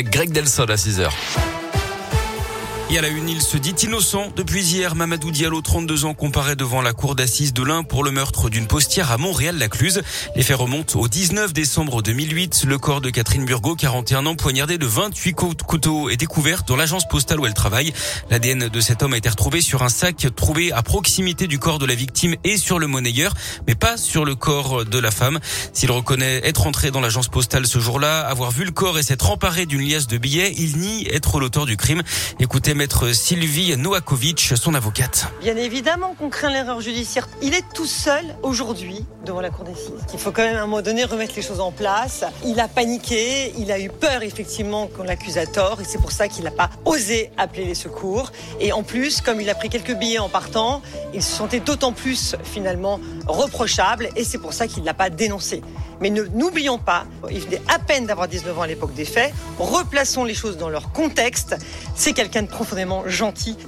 Greg Delson à 6h. Et à la une, il se dit innocent. Depuis hier, Mamadou Diallo, 32 ans, comparaît devant la cour d'assises de l'Ain pour le meurtre d'une postière à Montréal-Lacluse. Les faits remontent au 19 décembre 2008. Le corps de Catherine Burgot, 41 ans, poignardé de 28 couteaux, est découvert dans l'agence postale où elle travaille. L'ADN de cet homme a été retrouvé sur un sac trouvé à proximité du corps de la victime et sur le monnayeur, mais pas sur le corps de la femme. S'il reconnaît être entré dans l'agence postale ce jour-là, avoir vu le corps et s'être emparé d'une liasse de billets, il nie être l'auteur du crime. Écoutez maître Sylvie Noakovic, son avocate. Bien évidemment qu'on craint l'erreur judiciaire. Il est tout seul aujourd'hui devant la cour d'assises. Il faut quand même à un moment donné remettre les choses en place. Il a paniqué, il a eu peur effectivement qu'on l'accuse à tort et c'est pour ça qu'il n'a pas osé appeler les secours. Et en plus, comme il a pris quelques billets en partant, il se sentait d'autant plus finalement reprochable et c'est pour ça qu'il ne l'a pas dénoncé. Mais n'oublions pas, il venait à peine d'avoir 19 ans à l'époque des faits. Replaçons les choses dans leur contexte. C'est quelqu'un de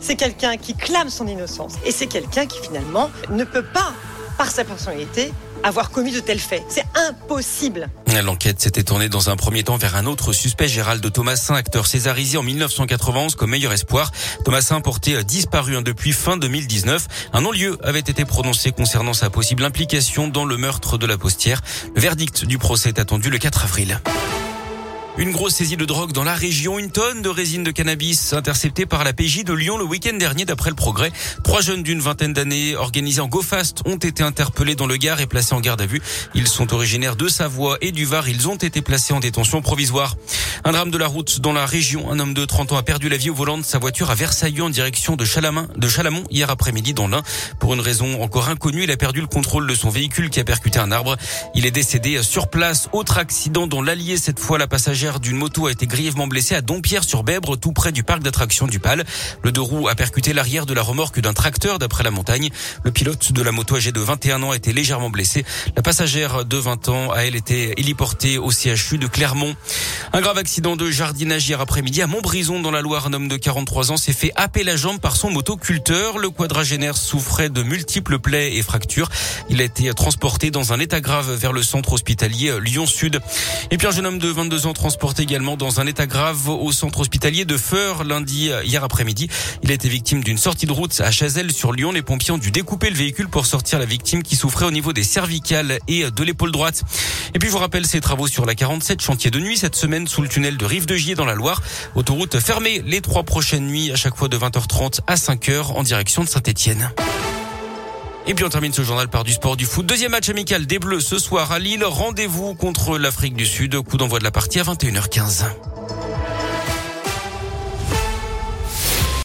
C'est quelqu'un qui clame son innocence. Et c'est quelqu'un qui finalement ne peut pas, par sa personnalité, avoir commis de tels faits. C'est impossible. L'enquête s'était tournée dans un premier temps vers un autre suspect, Gérald Thomasin, acteur césarisé en 1991 comme meilleur espoir. Thomasin porté disparu hein, depuis fin 2019. Un non-lieu avait été prononcé concernant sa possible implication dans le meurtre de la postière. Le verdict du procès est attendu le 4 avril. Une grosse saisie de drogue dans la région, une tonne de résine de cannabis interceptée par la PJ de Lyon le week-end dernier d'après le progrès. Trois jeunes d'une vingtaine d'années organisés en GoFast ont été interpellés dans le Gard et placés en garde à vue. Ils sont originaires de Savoie et du Var. Ils ont été placés en détention provisoire. Un drame de la route dans la région. Un homme de 30 ans a perdu la vie au volant de sa voiture à Versailles en direction de Chalamont, hier après-midi dans l'Ain. Pour une raison encore inconnue, il a perdu le contrôle de son véhicule qui a percuté un arbre. Il est décédé sur place. Autre accident dans l'Allier. Cette fois, la passagère d'une moto a été grièvement blessée à Dompierre-sur-Bèbre, tout près du parc d'attractions du Pal. Le deux roues a percuté l'arrière de la remorque d'un tracteur d'après la montagne. Le pilote de la moto âgé de 21 ans a été légèrement blessé. La passagère de 20 ans a elle été héliportée au CHU de Clermont. Un grave accident de jardinage hier après-midi à Montbrison dans la Loire. Un homme de 43 ans s'est fait happer la jambe par son motoculteur. Le quadragénaire souffrait de multiples plaies et fractures. Il a été transporté dans un état grave vers le centre hospitalier Lyon-Sud. Et puis un jeune homme de 22 ans transporté également dans un état grave au centre hospitalier de Feur lundi hier après-midi. Il a été victime d'une sortie de route à Chazelle sur Lyon. Les pompiers ont dû découper le véhicule pour sortir la victime qui souffrait au niveau des cervicales et de l'épaule droite. Et puis je vous rappelle ces travaux sur la 47 chantier de nuit cette semaine sous le tunnel de Rive de Gier dans la Loire. Autoroute fermée les trois prochaines nuits à chaque fois de 20h30 à 5h en direction de Saint-Etienne. Et puis on termine ce journal par du sport du foot. Deuxième match amical des Bleus ce soir à Lille. Rendez-vous contre l'Afrique du Sud. Coup d'envoi de la partie à 21h15.